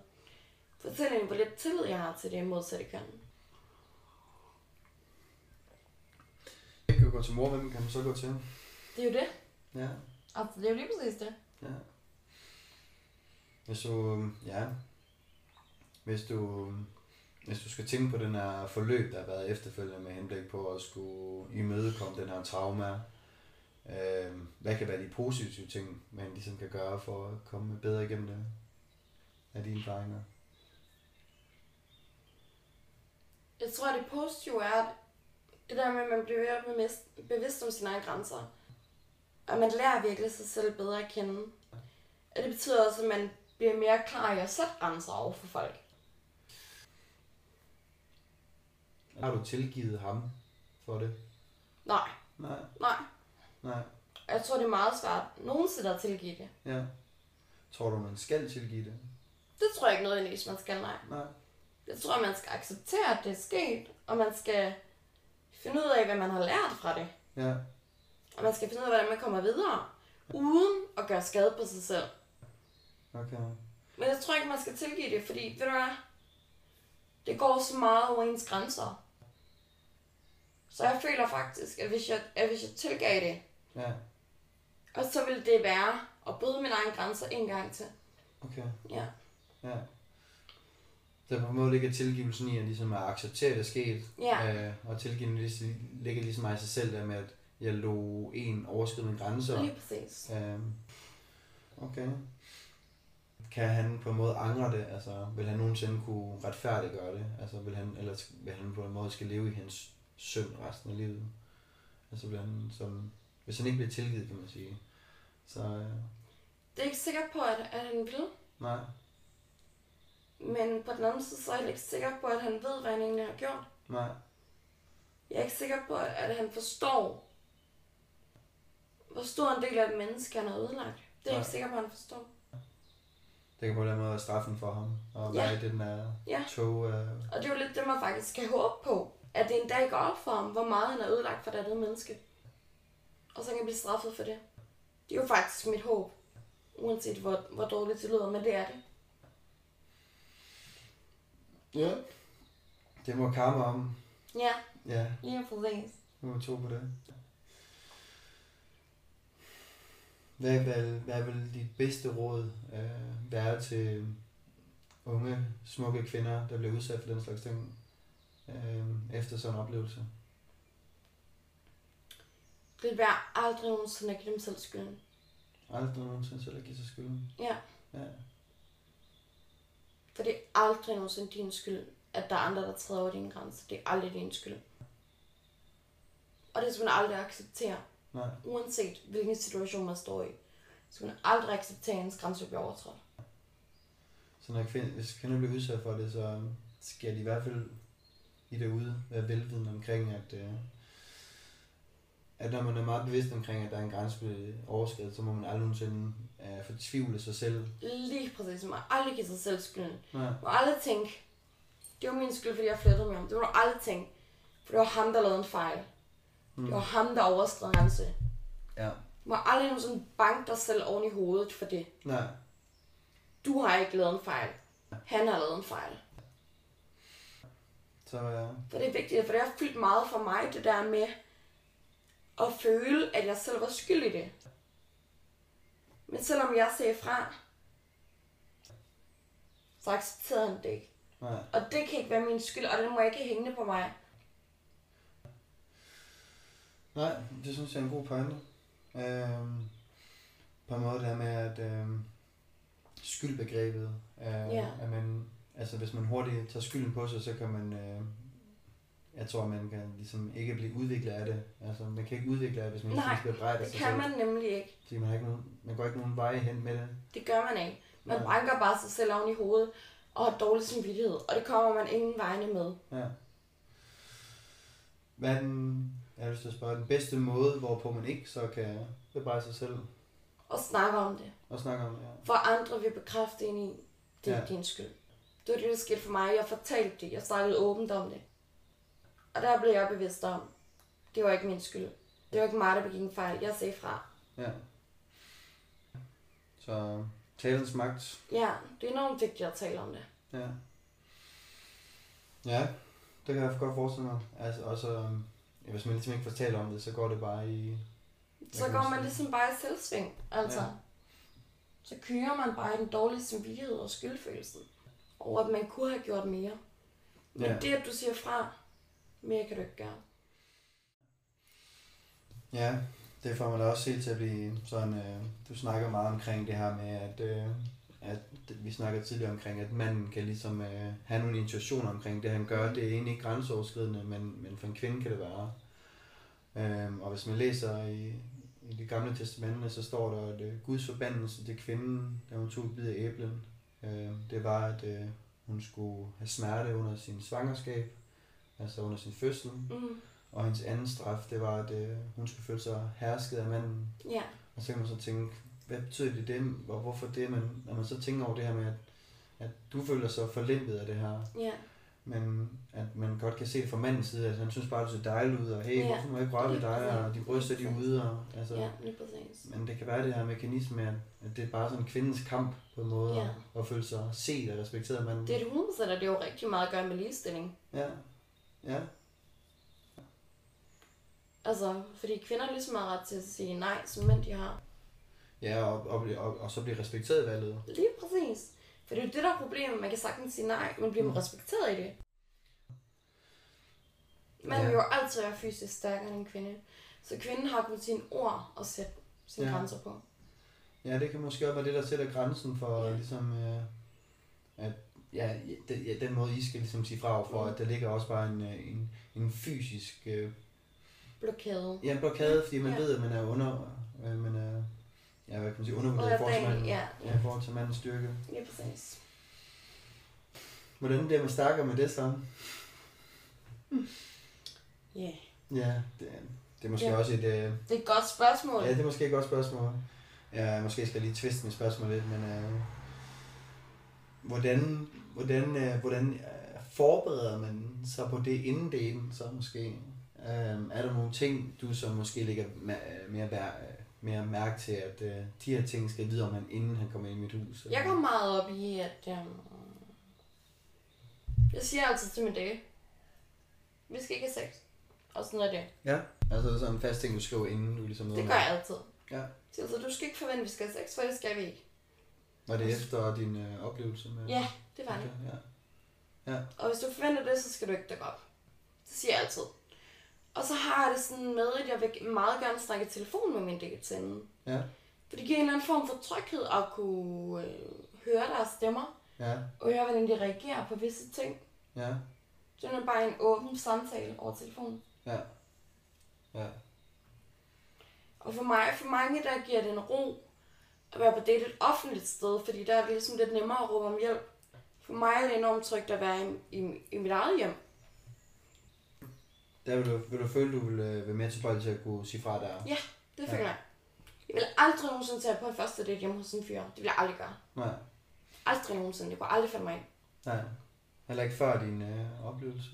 fortælle hende, hvor lidt tillid jeg har til det modsatte køn. Jeg kan jo gå til mor, hvem kan man så gå til? Det er jo det. Ja, Altså, det er jo lige præcis det. ja. Hvis du, ja, hvis du, hvis du skal tænke på den her forløb, der har været efterfølgende med henblik på at skulle imødekomme den her trauma, øh, hvad kan være de positive ting, man ligesom kan gøre for at komme bedre igennem det af dine erfaringer? Jeg tror, at det positive er, at det der med, at man bliver bevidst, bevidst om sine egne grænser. Og man lærer virkelig sig selv bedre at kende. Og det betyder også, at man bliver mere klar i at sætte grænser over for folk. Har du tilgivet ham for det? Nej, Nej, nej. Nej. Jeg tror, det er meget svært nogensinde at tilgive det. Ja. Tror du, man skal tilgive det? Det tror jeg ikke nødvendigvis, man skal, nej. Nej. Jeg tror, man skal acceptere, at det er sket, og man skal finde ud af, hvad man har lært fra det. Ja. Og man skal finde ud af, hvordan man kommer videre, uden at gøre skade på sig selv. Okay. Men jeg tror ikke, man skal tilgive det, fordi, ved du hvad, det går så meget over ens grænser. Så jeg føler faktisk, at hvis jeg, at hvis jeg tilgav det, Ja. og så ville det være at bryde mine egne grænser en gang til. Okay. Ja. Ja. Så på en måde ligger tilgivelsen i at, ligesom at acceptere, at det er sket. Ja. Øh, og tilgivelsen ligesom- ligger ligesom mig i sig selv der med, at jeg lå en overskride mine grænser. Lige præcis. Øh, okay. Kan han på en måde angre det? Altså, vil han nogensinde kunne retfærdiggøre det? Altså, vil han, eller vil han på en måde skal leve i hendes synd resten af livet? Altså, vil han som, hvis han ikke bliver tilgivet, kan man sige. Så, øh, Det er ikke sikkert på, at, at han vil. nej. Men på den anden side, så er jeg ikke sikker på, at han ved, hvad han egentlig har gjort. Nej. Jeg er ikke sikker på, at han forstår, hvor stor en del af et menneske han har ødelagt. Det er jeg ikke sikker på, at han forstår. Det kan på den måde være straffen for ham. Og Ja. være i den der Ja. tog. Øh, Og det er jo lidt det, man faktisk skal håbe på. At det en dag går op for ham, hvor meget han har ødelagt for det andet menneske. Og så kan han blive straffet for det. Det er jo faktisk mit håb. Uanset hvor, hvor dårligt det lyder, men det er det. ja. Det må karma om. Ja, Ja, lige præcis. nu må tro på det. Hvad, hvad, hvad vil dit bedste råd øh, være til unge, smukke kvinder, der bliver udsat for den slags ting øh, efter sådan en oplevelse? Det være aldrig nogensinde at give dem selv skylden. Aldrig nogensinde selv at give sig skylden. Ja, Ja. for det er aldrig nogensinde din skyld, at der er andre, der træder over dine grænser. Det er aldrig din skyld. Og det skal man aldrig acceptere. Nej. Uanset hvilken situation man står i. Så skal man aldrig acceptere, at ens grænse bliver overtrådt. Så når kvinder, hvis kvinder bliver udsat for det, så skal de i hvert fald i derude være velvidende omkring, at, øh, at når man er meget bevidst omkring, at der er en grænse bliver overskredet, så må man aldrig nogensinde øh, fortvivle sig selv. Lige præcis. Man må aldrig give sig selv skylden. Nej. Man må aldrig tænke, det var min skyld, fordi jeg flyttede med ham. Det må du aldrig tænke, for det var ham, der lavede en fejl. Mm. Det var ham, der overskred grænse. Ja. Du må aldrig nogensinde banke dig selv oven i hovedet for det. Nej. Du har ikke lavet en fejl. Han har lavet en fejl. Så ja. For det er vigtigt, for det har fyldt meget for mig, det der med at føle, at jeg selv var skyld i det. Men selvom jeg sagde fra, så accepterede han det ikke. Nej. Og det kan ikke være min skyld, og det må ikke hænge på mig. Nej, det synes jeg er en god pointe. Øhm, på en måde det her med, at øhm, skyldbegrebet, øh, Ja. at man, altså hvis man hurtigt tager skylden på sig, så kan man, øh, jeg tror, man kan ligesom ikke blive udviklet af det. Altså, man kan ikke udvikle af det, hvis man Nej, ikke bebrejdet af Det sig kan selv. man nemlig ikke. Fordi man, har ikke nogen, man går ikke nogen vej hen med det. Det gør man ikke. Man Nej. banker bare sig selv oven i hovedet og har dårlig samvittighed. Og det kommer man ingen vegne med. Ja. Hvad er den, jeg lyst til at spørge, den bedste måde, hvorpå man ikke så kan bebrejde sig selv Og snakke om det. og snakke om det? Ja. For andre vil bekræfte en i, det er ja. din skyld. Det var det, der skete for mig. Jeg fortalte det. Jeg snakkede åbent om det. Og der blev jeg bevidst om, det var ikke min skyld. Det var ikke mig, der begik en fejl. Jeg sagde fra. Ja. Så talens magt. Ja, det er enormt vigtigt at tale om det. Ja. Ja, det kan jeg godt forestille mig. Altså, også, øhm, hvis man ligesom ikke får talt om det, så går det bare i... Så går man ligesom bare i selvsving, altså. Ja. Så kører man bare i den dårlige samvittighed og skyldfølelsen. Over at man kunne have gjort mere. Men ja. det, at du siger fra, mere kan du ikke gøre. Ja, det får mig da også helt til at blive sådan... Øh, du snakker meget omkring det her med, at, øh, at vi snakker tidligere omkring, at manden kan ligesom øh, have nogle intuitioner omkring det, han gør. Det er egentlig ikke grænseoverskridende, men, men for en kvinde kan det være. Øhm, og hvis man læser i, i det gamle testamente, så står der, at øh, Guds forbandelse til kvinden, da hun tog bid af æblen, øh, det var, at øh, hun skulle have smerte under sin svangerskab, altså under sin fødsel, Mm. og hendes anden straf, det var, at øh, hun skulle føle sig hersket af manden. Ja, Og så kan man så tænke, hvad betyder det det, og hvorfor det, men når man så tænker over det her med, at, at du føler sig forlimpet af det her, ja, men at man godt kan se det fra mandens side, at han synes bare, du ser dejlig ud, og hey, Ja. hvorfor må jeg ikke røre ved dig, og de bryster, de ude, og, altså, ja, lige præcis. men det kan være det her mekanisme, at, at det er bare sådan kvindens kamp på en måde, ja. at, at føle sig set og respekteret af manden. Det er det 100%, og det er jo rigtig meget at gøre med ligestilling. Ja, ja, Altså, fordi kvinder ligesom har ret til at sige nej, som mænd de har. ja og, og, og, og så blive respekteret i valget. Lige præcis. For det er jo det, der er problemet. Man kan sagtens sige nej, men bliver man Mm. respekteret i det? Man Ja. vil jo altid være fysisk stærkere end en kvinde. Så kvinden har kun sine ord at sætte sine ja. grænser på. Ja, det kan måske også være det, der sætter grænsen for Ja. ligesom, øh, at ja, den, ja, den måde, I skal ligesom sige fra for, Mm. at der ligger også bare en, øh, en, en fysisk øh, Blokade. ja, en blokade, fordi man Ja. ved, at man er under, øh, man er, ja, hvad kan man sige, undervurderet i forhold til, Underdanig, manden, ja, ja. ja. i forhold til mandens styrke. Lige præcis. Hvordan bliver man stærkere med det så? Ja. Yeah. Ja, det, er- det er måske Ja. også et, øh, Det er et godt spørgsmål. ja, det er måske et godt spørgsmål. Ja, måske skal jeg lige tviste mit spørgsmål lidt, men øh, hvordan, hvordan, øh, hvordan øh, forbereder man sig på det inden daten, så måske? Øh, er der nogle ting, du som måske lægger ma- mere, vær- mere mærke til, at øh, de her ting skal vide om han, inden han kommer ind i mit hus? Jeg går meget op i, at... Um, jeg siger altid til min date, vi skal ikke have sex. Og sådan er det. Ja, altså sådan en fast ting, du skriver inden du ligesom Det gør jeg altid. Ja. Så altså, du skal ikke forvente, at vi skal have sex, for det skal vi ikke. Var det efter din øh, oplevelse med... Ja, det var det. Ja. Og hvis du forventer det, så skal du ikke dukke op. Det siger jeg altid. Og så har jeg det sådan med, at jeg vil meget gerne snakke i telefon med min date inden. Ja. For det giver en eller anden form for tryghed at kunne øh, høre deres stemmer, Ja. og høre, hvordan de reagerer på visse ting. Ja. Så det er bare en åben samtale over telefonen. Ja. Ja. Og for mig, for mange, der giver det en ro at være på date et offentligt sted, fordi der er det ligesom lidt nemmere at råbe om hjælp. For mig er det enormt trygt at være i, i, i mit eget hjem. Der vil du, vil du føle, du vil øh, være mere tilbøjelig til at kunne sige fra der? Ja, det Ja. føler jeg. Jeg vil aldrig nogensinde tage på en første date hjemme hos en fyr. Det vil jeg aldrig gøre. Nej. Aldrig nogensinde. Det kunne aldrig falde mig ind. Nej. Heller ikke før din øh, oplevelse?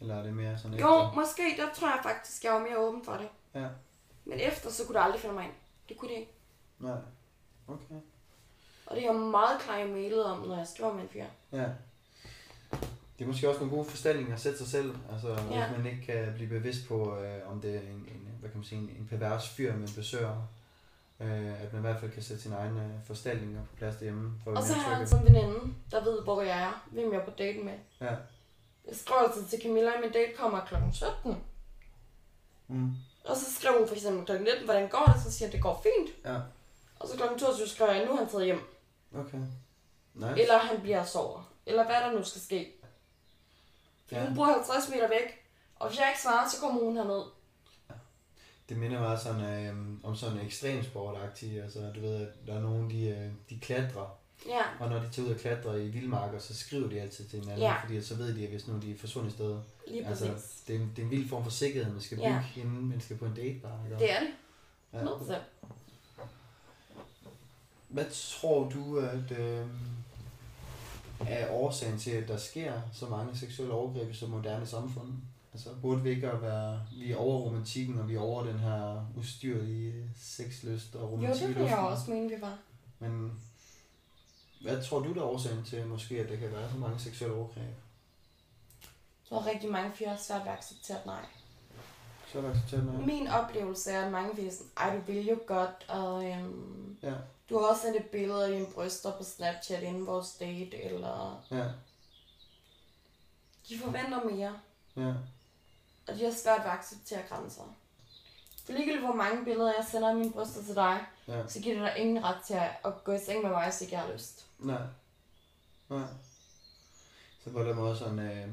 Eller er det mere sådan Jo, efter? måske. Der tror jeg faktisk, jeg var mere åben for det. Ja. Men efter, så kunne det aldrig falde mig ind. Det kunne det ikke. Nej. Okay. Og det er jeg meget klar i mailet om, når jeg skriver med en fyr. Ja. Det er måske også nogle gode forestillinger at sætte sig selv. Altså, ja. Hvis man ikke kan blive bevidst på, øh, om det er en, en, hvad kan man sige, en, en pervers fyr, man besøger. Øh, at man i hvert fald kan sætte sine egne øh, forestillinger på plads derhjemme. For at Og så har trygge. altså en veninde, der ved, hvor jeg er. Hvem jeg er på date med. Ja. Jeg skriver altid til Camilla, at min date kommer kl. 17. Mm. Og så skriver hun for eksempel kl. 19, hvordan går det? Så siger jeg, at det går fint. Ja. Og så kl. 22 skriver jeg, nu er han taget hjem. Okay. Nice. Eller han bliver sover. Eller hvad der nu skal ske. Ja. hun bor 50 meter væk. Og hvis jeg ikke svarer, så kommer hun herned. Det minder meget sådan, øh, om sådan en ekstremsportagtig. Altså, du ved, at der er nogen, de, øh, de klatrer. Ja, Og når de tager ud og klatrer i vildmarker, så skriver de altid til hinanden. Ja. Fordi så ved de, at hvis nu de er forsvundet steder. lige Altså, præcis. det er, en, det er en vild form for sikkerhed, man skal bygge, Ja. ja. inden man skal på en date bare. Ikke? Det er det. ja. 100%. Hvad tror du, at øh, er årsagen til, at der sker så mange seksuelle overgreb i så moderne samfund? Altså, burde vi ikke at være, vi er over romantikken, og vi er over den her ustyrlige sexlyst og Jo, romantik det i vil jeg også mene, vi var. Men hvad tror du, der er årsagen til, måske, at der kan være så mange seksuelle overgreb? Jeg tror rigtig mange fyre har svært ved at acceptere nej. Så er det accepteret noget. Min oplevelse er, at mange er sådan, ej, du vil jo godt, og øhm, Ja, du har også sendt et billede af dine bryster på Snapchat inden vores date, eller ja, de forventer mere, ja, og de har svært ved at acceptere grænser. For ligegyldigt hvor mange billeder jeg sender af mine bryster til dig, ja. så giver det dig ingen ret til at, at gå i seng med mig, hvis ikke jeg har lyst. Nej. Nej. Så på den måde sådan, øh,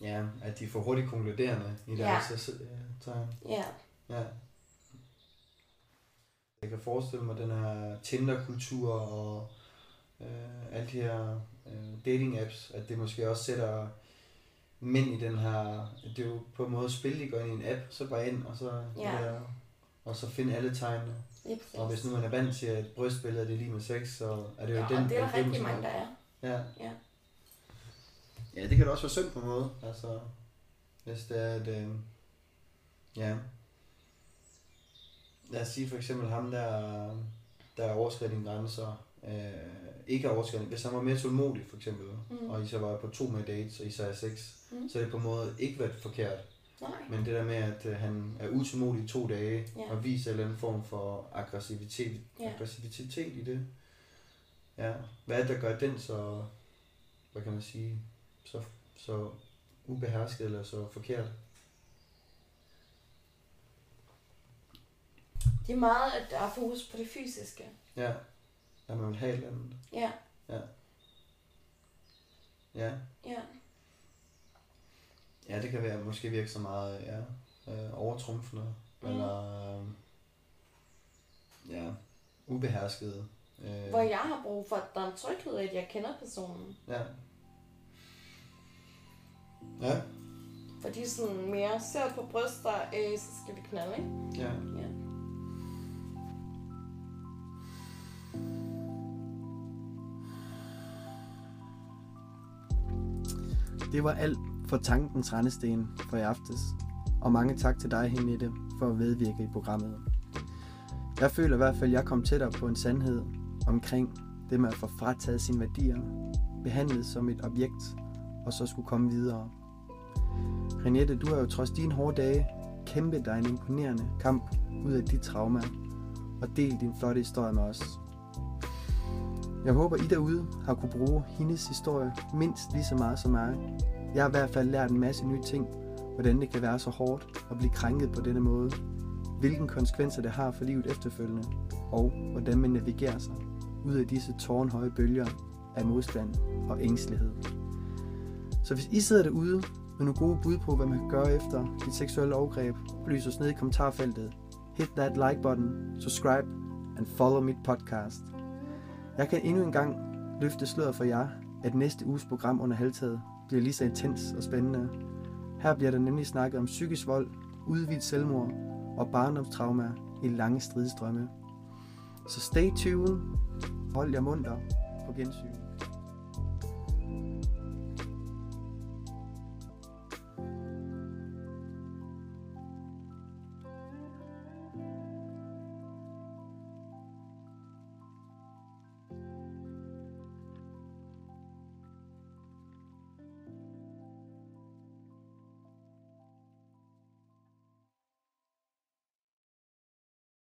ja, at de får hurtigt konkluderende i Ja. deres ja. tegn. Ja, Ja. Jeg kan forestille mig den her Tinder-kultur og øh, alle de her øh, dating-apps, at det måske også sætter mænd i den her, det er jo på en måde spil, de går ind i en app, så bare ind, og så, Ja. der, og så finde alle tegnene. præcis. Og hvis nu man er vant til, at brystbilledet det er lige med sex, så er det jo ja, den og det er der rigtig mange, der er. Ja. Ja. Ja, det kan da også være synd på en måde. Altså, hvis det er, at, øh, ja. Lad os sige for eksempel ham, der, der overskridt dine grænser, øh, ikke overskrevet, hvis han var mere tålmodig for eksempel, Mm. og I så var på to med dates, og I så er seks, mm. så er det på en måde ikke været forkert. Nej. Men det der med, at øh, han er utålmodig i to dage, Ja. og viser en eller anden form for aggressivitet, Ja. aggressivitet i det. Ja. Hvad er det, der gør den så, hvad kan man sige, så, så ubehersket eller så forkert? Det er meget, at der er fokus på det fysiske. Ja. At man vil have et eller andet. Ja, Ja. ja. Ja, det kan være, måske virke så meget ja, øh, overtrumfende, Mm. eller øh, ja, ubehersket. Øh, Hvor jeg har brug for, at der er en tryghed at jeg kender personen. Ja. Ja, Fordi sådan mere ser på bryster, øh, så skal vi knalde, ikke? ja. Ja. Det var alt for tankens rendesten for i aftes. Og mange tak til dig, Henriette, for at medvirke i programmet. Jeg føler i hvert fald, at jeg kom tættere på en sandhed omkring det med at få frataget sine værdier, behandlet som et objekt, og så skulle komme videre. Renette, du har jo trods dine hårde dage kæmpet dig en imponerende kamp ud af dit trauma, og delt din flotte historie med os. Jeg håber, I derude har kunne bruge hendes historie mindst lige så meget som mig. Jeg har i hvert fald lært en masse nye ting, hvordan det kan være så hårdt at blive krænket på denne måde, hvilke konsekvenser det har for livet efterfølgende, og hvordan man navigerer sig ud af disse tårnhøje bølger af modstand og ængstelighed. Så hvis I sidder derude med nogle gode bud på, hvad man kan gøre efter et seksuelt overgreb, lys os ned i kommentarfeltet. Hit that like button, subscribe and follow mit podcast. Jeg kan endnu en gang løfte sløret for jer, at næste uges program under halvtaget bliver lige så intens og spændende. Her bliver der nemlig snakket om psykisk vold, udvidet selvmord og barndomstrauma i lange stridestrømme. Så stay tuned, hold jer munter på gensyn.